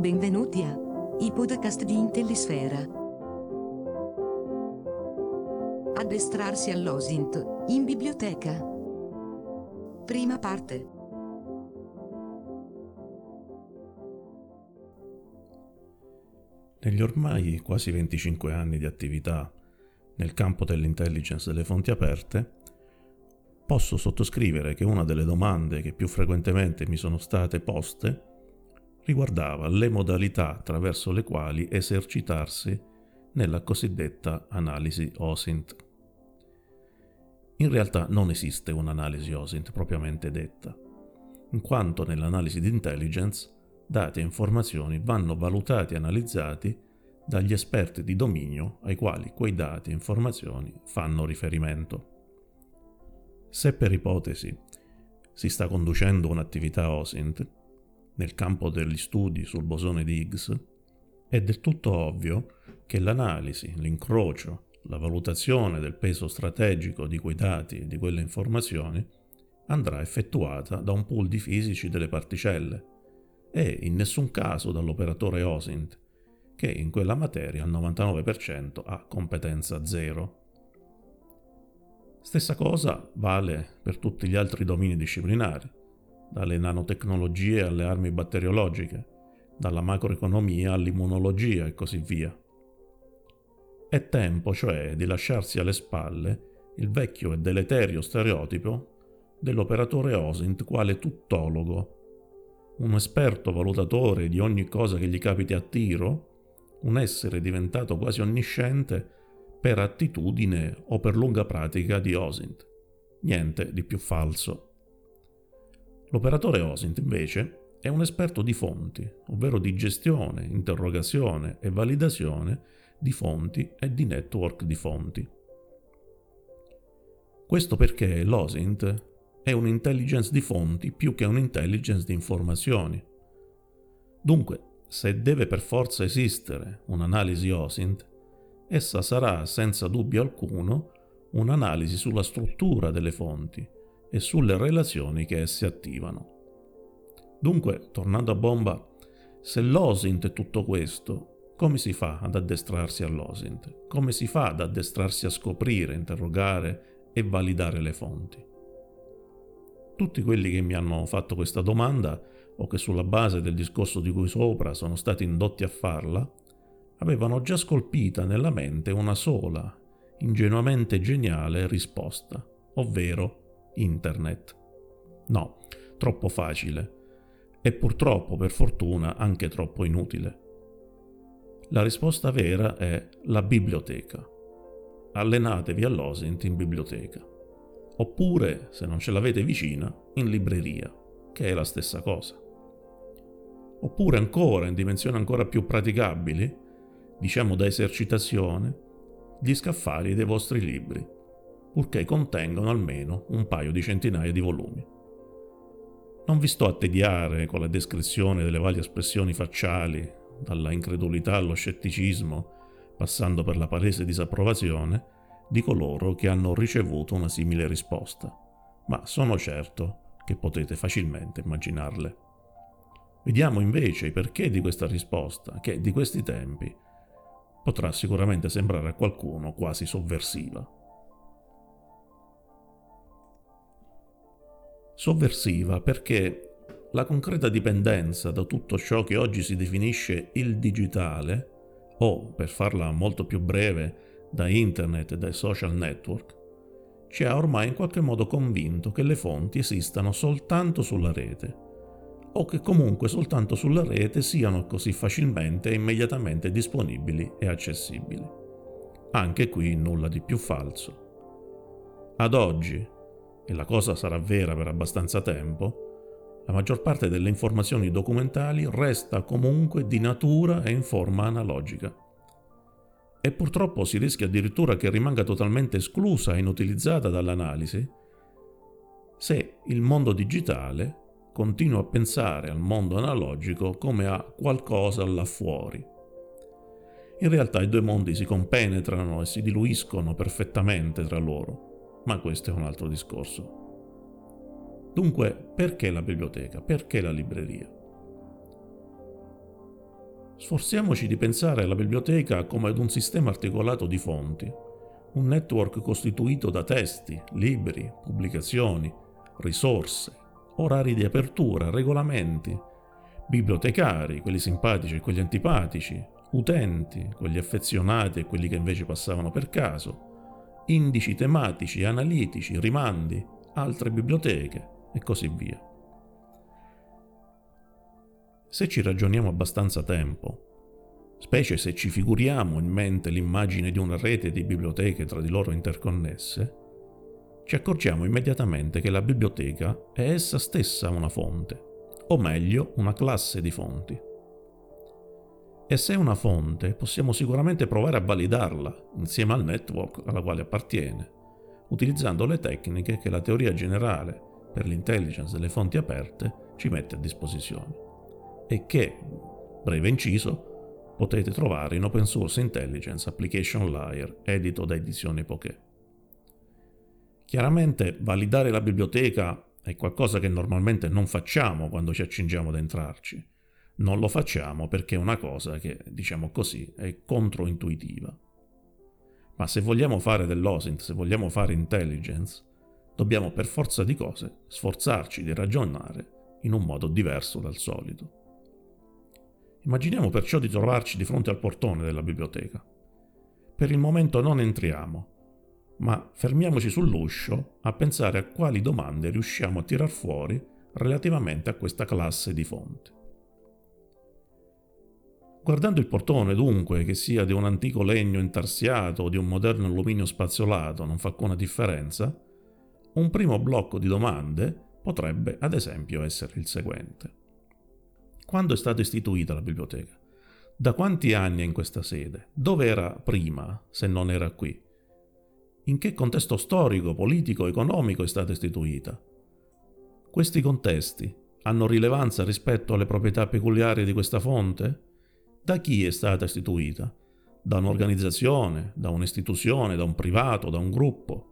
Benvenuti a i podcast di Intellisfera. Addestrarsi all'OSINT in biblioteca. Prima parte. Negli ormai quasi 25 anni di attività nel campo dell'intelligence delle fonti aperte, posso sottoscrivere che una delle domande che più frequentemente mi sono state poste riguardava le modalità attraverso le quali esercitarsi nella cosiddetta analisi OSINT. In realtà non esiste un'analisi OSINT propriamente detta, in quanto nell'analisi di intelligence dati e informazioni vanno valutati e analizzati dagli esperti di dominio ai quali quei dati e informazioni fanno riferimento. Se per ipotesi si sta conducendo un'attività OSINT, nel campo degli studi sul bosone di Higgs, è del tutto ovvio che l'analisi, l'incrocio, la valutazione del peso strategico di quei dati e di quelle informazioni andrà effettuata da un pool di fisici delle particelle e in nessun caso dall'operatore OSINT, che in quella materia al 99% ha competenza zero. Stessa cosa vale per tutti gli altri domini disciplinari dalle nanotecnologie alle armi batteriologiche, dalla macroeconomia all'immunologia e così via. È tempo, cioè, di lasciarsi alle spalle il vecchio e deleterio stereotipo dell'operatore OSINT quale tuttologo, un esperto valutatore di ogni cosa che gli capiti a tiro, un essere diventato quasi onnisciente per attitudine o per lunga pratica di OSINT. Niente di più falso. L'operatore OSINT invece è un esperto di fonti, ovvero di gestione, interrogazione e validazione di fonti e di network di fonti. Questo perché l'OSINT è un'intelligence di fonti più che un'intelligence di informazioni. Dunque, se deve per forza esistere un'analisi OSINT, essa sarà senza dubbio alcuno un'analisi sulla struttura delle fonti e sulle relazioni che esse attivano. Dunque, tornando a bomba, se l'OSINT è tutto questo, come si fa ad addestrarsi all'OSINT? Come si fa ad addestrarsi a scoprire, interrogare e validare le fonti? Tutti quelli che mi hanno fatto questa domanda o che sulla base del discorso di cui sopra sono stati indotti a farla, avevano già scolpita nella mente una sola, ingenuamente geniale risposta, ovvero internet. No, troppo facile e purtroppo, per fortuna, anche troppo inutile. La risposta vera è la biblioteca. Allenatevi all'OSINT in biblioteca. Oppure, se non ce l'avete vicina, in libreria, che è la stessa cosa. Oppure ancora, in dimensioni ancora più praticabili, diciamo da esercitazione, gli scaffali dei vostri libri purché contengono almeno un paio di centinaia di volumi. Non vi sto a tediare con la descrizione delle varie espressioni facciali, dalla incredulità allo scetticismo, passando per la palese disapprovazione, di coloro che hanno ricevuto una simile risposta, ma sono certo che potete facilmente immaginarle. Vediamo invece i perché di questa risposta, che di questi tempi potrà sicuramente sembrare a qualcuno quasi sovversiva. Sovversiva perché la concreta dipendenza da tutto ciò che oggi si definisce il digitale, o per farla molto più breve, da internet e dai social network, ci ha ormai in qualche modo convinto che le fonti esistano soltanto sulla rete, o che comunque soltanto sulla rete siano così facilmente e immediatamente disponibili e accessibili. Anche qui nulla di più falso. Ad oggi, e la cosa sarà vera per abbastanza tempo, la maggior parte delle informazioni documentali resta comunque di natura e in forma analogica. E purtroppo si rischia addirittura che rimanga totalmente esclusa e inutilizzata dall'analisi se il mondo digitale continua a pensare al mondo analogico come a qualcosa là fuori. In realtà i due mondi si compenetrano e si diluiscono perfettamente tra loro ma questo è un altro discorso. Dunque, perché la biblioteca? Perché la libreria? Sforziamoci di pensare alla biblioteca come ad un sistema articolato di fonti, un network costituito da testi, libri, pubblicazioni, risorse, orari di apertura, regolamenti, bibliotecari, quelli simpatici e quelli antipatici, utenti, quelli affezionati e quelli che invece passavano per caso, indici tematici, analitici, rimandi, altre biblioteche e così via. Se ci ragioniamo abbastanza tempo, specie se ci figuriamo in mente l'immagine di una rete di biblioteche tra di loro interconnesse, ci accorgiamo immediatamente che la biblioteca è essa stessa una fonte, o meglio una classe di fonti. E se è una fonte, possiamo sicuramente provare a validarla insieme al network alla quale appartiene, utilizzando le tecniche che la teoria generale per l'intelligence delle fonti aperte ci mette a disposizione e che, breve inciso, potete trovare in Open Source Intelligence Application Layer edito da Edizioni Poké. Chiaramente validare la biblioteca è qualcosa che normalmente non facciamo quando ci accingiamo ad entrarci. Non lo facciamo perché è una cosa che, diciamo così, è controintuitiva. Ma se vogliamo fare dell'OSINT, se vogliamo fare intelligence, dobbiamo per forza di cose sforzarci di ragionare in un modo diverso dal solito. Immaginiamo perciò di trovarci di fronte al portone della biblioteca. Per il momento non entriamo, ma fermiamoci sull'uscio a pensare a quali domande riusciamo a tirar fuori relativamente a questa classe di fonti. Guardando il portone, dunque, che sia di un antico legno intarsiato o di un moderno alluminio spazzolato, non fa alcuna differenza, un primo blocco di domande potrebbe, ad esempio, essere il seguente. Quando è stata istituita la biblioteca? Da quanti anni è in questa sede? Dove era prima, se non era qui? in che contesto storico, politico, economico è stata istituita. Questi contesti hanno rilevanza rispetto alle proprietà peculiari di questa fonte? Da chi è stata istituita? Da un'organizzazione, da un'istituzione, da un privato, da un gruppo?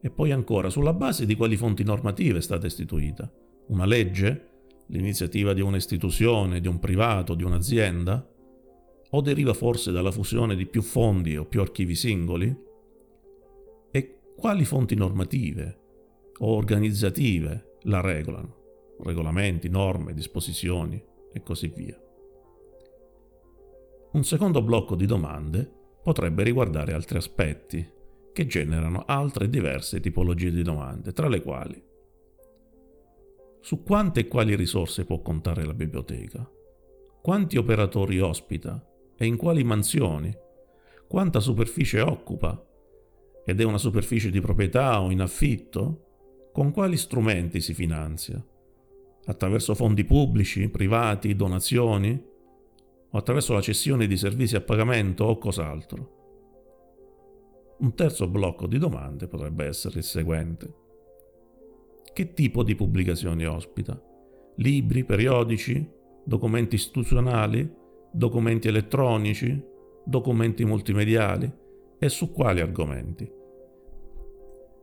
E poi ancora, sulla base di quali fonti normative è stata istituita? Una legge? L'iniziativa di un'istituzione, di un privato, di un'azienda? O deriva forse dalla fusione di più fondi o più archivi singoli? quali fonti normative o organizzative la regolano, regolamenti, norme, disposizioni e così via. Un secondo blocco di domande potrebbe riguardare altri aspetti che generano altre diverse tipologie di domande, tra le quali su quante e quali risorse può contare la biblioteca, quanti operatori ospita? E in quali mansioni, quanta superficie occupa? Ed è una superficie di proprietà o in affitto, con quali strumenti si finanzia? Attraverso fondi pubblici, privati, donazioni? Attraverso la cessione di servizi a pagamento o cos'altro? Un terzo blocco di domande potrebbe essere il seguente. Che tipo di pubblicazioni ospita? Libri, periodici, documenti istituzionali, documenti elettronici, documenti multimediali? e su quali argomenti?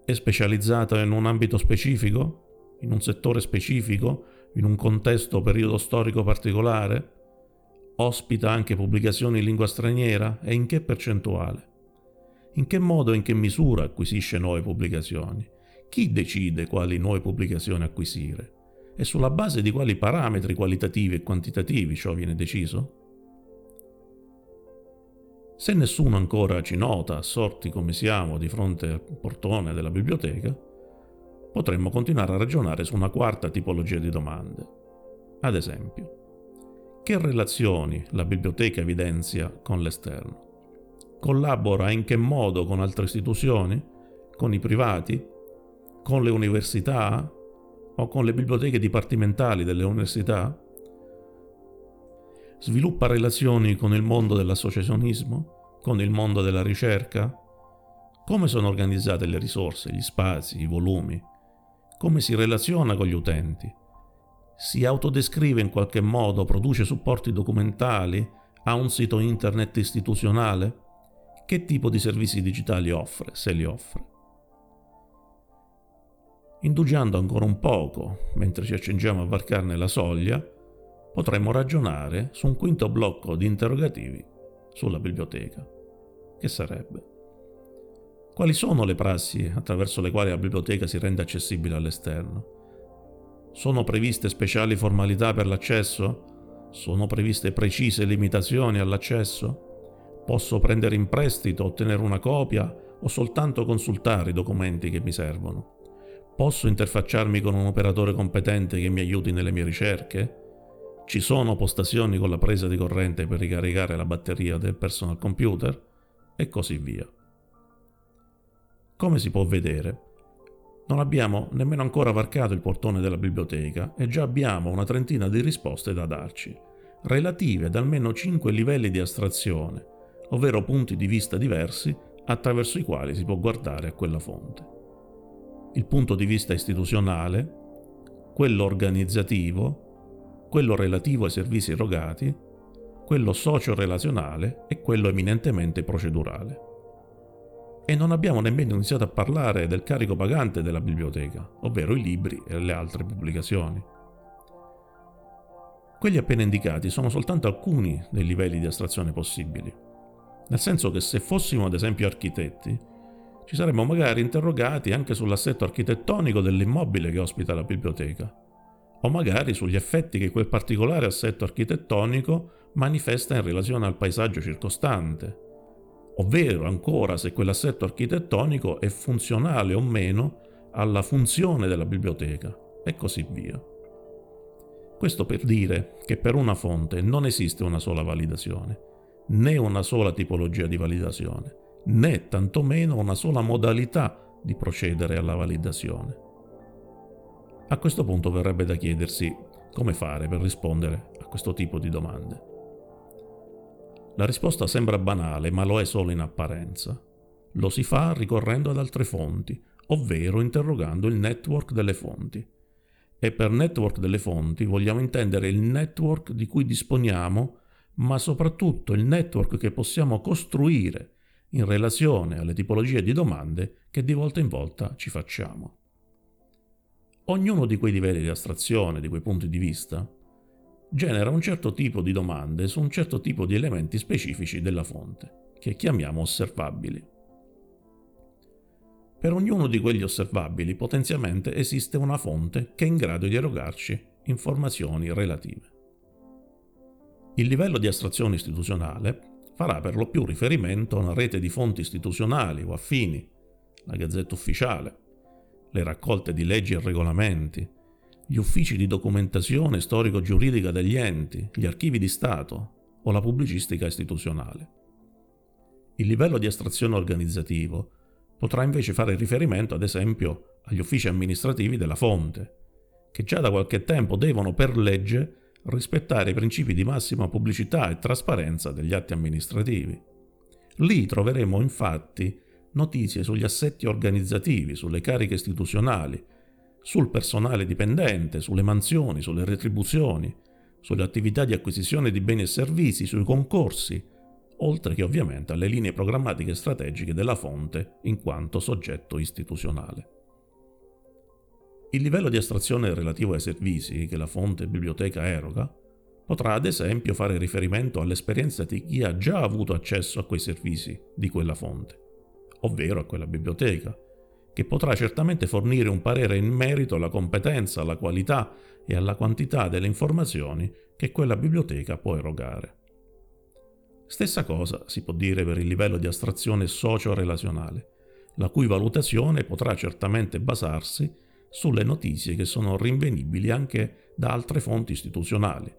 È specializzata in un ambito specifico? In un settore specifico? In un contesto o periodo storico particolare? Ospita anche pubblicazioni in lingua straniera e in che percentuale? In che modo e in che misura acquisisce nuove pubblicazioni? Chi decide quali nuove pubblicazioni acquisire? E sulla base di quali parametri qualitativi e quantitativi ciò viene deciso? Se nessuno ancora ci nota, assorti come siamo di fronte al portone della biblioteca, potremmo continuare a ragionare su una quarta tipologia di domande. Ad esempio, che relazioni la biblioteca evidenzia con l'esterno? Collabora in che modo con altre istituzioni? Con i privati? Con le università? O con le biblioteche dipartimentali delle università? Sviluppa relazioni con il mondo dell'associazionismo? Con il mondo della ricerca? Come sono organizzate le risorse, gli spazi, i volumi? Come si relaziona con gli utenti? Si autodescrive in qualche modo, produce supporti documentali, ha un sito internet istituzionale? Che tipo di servizi digitali offre, se li offre? Indugiando ancora un poco, mentre ci accingiamo a varcarne la soglia, potremmo ragionare su un quinto blocco di interrogativi sulla biblioteca. Che sarebbe? Quali sono le prassi attraverso le quali la biblioteca si rende accessibile all'esterno? Sono previste speciali formalità per l'accesso? Sono previste precise limitazioni all'accesso? Posso prendere in prestito, ottenere una copia o soltanto consultare i documenti che mi servono? Posso interfacciarmi con un operatore competente che mi aiuti nelle mie ricerche? Ci sono postazioni con la presa di corrente per ricaricare la batteria del personal computer? E così via. Come si può vedere, non abbiamo nemmeno ancora varcato il portone della biblioteca e già abbiamo una trentina di risposte da darci, relative ad almeno cinque livelli di astrazione, ovvero punti di vista diversi attraverso i quali si può guardare a quella fonte. Il punto di vista istituzionale, quello organizzativo, quello relativo ai servizi erogati, quello socio-relazionale e quello eminentemente procedurale. E non abbiamo nemmeno iniziato a parlare del carico pagante della biblioteca, ovvero i libri e le altre pubblicazioni. Quelli appena indicati sono soltanto alcuni dei livelli di astrazione possibili, nel senso che se fossimo ad esempio architetti, ci saremmo magari interrogati anche sull'assetto architettonico dell'immobile che ospita la biblioteca, o magari sugli effetti che quel particolare assetto architettonico manifesta in relazione al paesaggio circostante, ovvero ancora se quell'assetto architettonico è funzionale o meno alla funzione della biblioteca, e così via. Questo per dire che per una fonte non esiste una sola validazione, né una sola tipologia di validazione, né tantomeno una sola modalità di procedere alla validazione. A questo punto verrebbe da chiedersi come fare per rispondere a questo tipo di domande. La risposta sembra banale, ma lo è solo in apparenza. Lo si fa ricorrendo ad altre fonti, ovvero interrogando il network delle fonti. E per network delle fonti vogliamo intendere il network di cui disponiamo, ma soprattutto il network che possiamo costruire in relazione alle tipologie di domande che di volta in volta ci facciamo. Ognuno di quei livelli di astrazione, di quei punti di vista, genera un certo tipo di domande su un certo tipo di elementi specifici della fonte, che chiamiamo osservabili. Per ognuno di quegli osservabili potenzialmente esiste una fonte che è in grado di erogarci informazioni relative. Il livello di astrazione istituzionale farà per lo più riferimento a una rete di fonti istituzionali o affini, la Gazzetta Ufficiale, le raccolte di leggi e regolamenti, gli uffici di documentazione storico-giuridica degli enti, gli archivi di Stato o la pubblicistica istituzionale. Il livello di astrazione organizzativo potrà invece fare riferimento ad esempio agli uffici amministrativi della fonte, che già da qualche tempo devono per legge rispettare i principi di massima pubblicità e trasparenza degli atti amministrativi. Lì troveremo infatti notizie sugli assetti organizzativi, sulle cariche istituzionali, sul personale dipendente, sulle mansioni, sulle retribuzioni, sulle attività di acquisizione di beni e servizi, sui concorsi, oltre che ovviamente alle linee programmatiche strategiche della fonte in quanto soggetto istituzionale. Il livello di astrazione relativo ai servizi che la fonte biblioteca eroga potrà ad esempio fare riferimento all'esperienza di chi ha già avuto accesso a quei servizi di quella fonte, ovvero a quella biblioteca, che potrà certamente fornire un parere in merito alla competenza, alla qualità e alla quantità delle informazioni che quella biblioteca può erogare. Stessa cosa si può dire per il livello di astrazione socio-relazionale, la cui valutazione potrà certamente basarsi sulle notizie che sono rinvenibili anche da altre fonti istituzionali,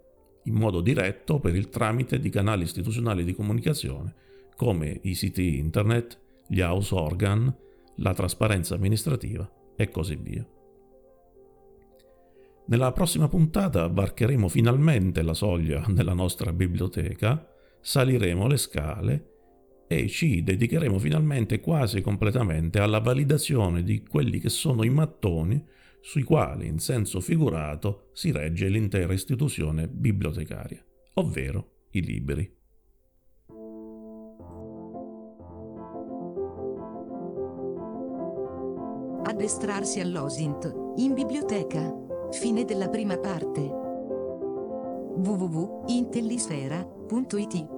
in modo diretto per il tramite di canali istituzionali di comunicazione come i siti internet, gli house organ, la trasparenza amministrativa e così via. Nella prossima puntata varcheremo finalmente la soglia della nostra biblioteca, saliremo le scale e ci dedicheremo finalmente quasi completamente alla validazione di quelli che sono i mattoni sui quali in senso figurato si regge l'intera istituzione bibliotecaria, ovvero i libri. Addestrarsi all'OSINT, in biblioteca. Fine della prima parte. www.intellisfera.it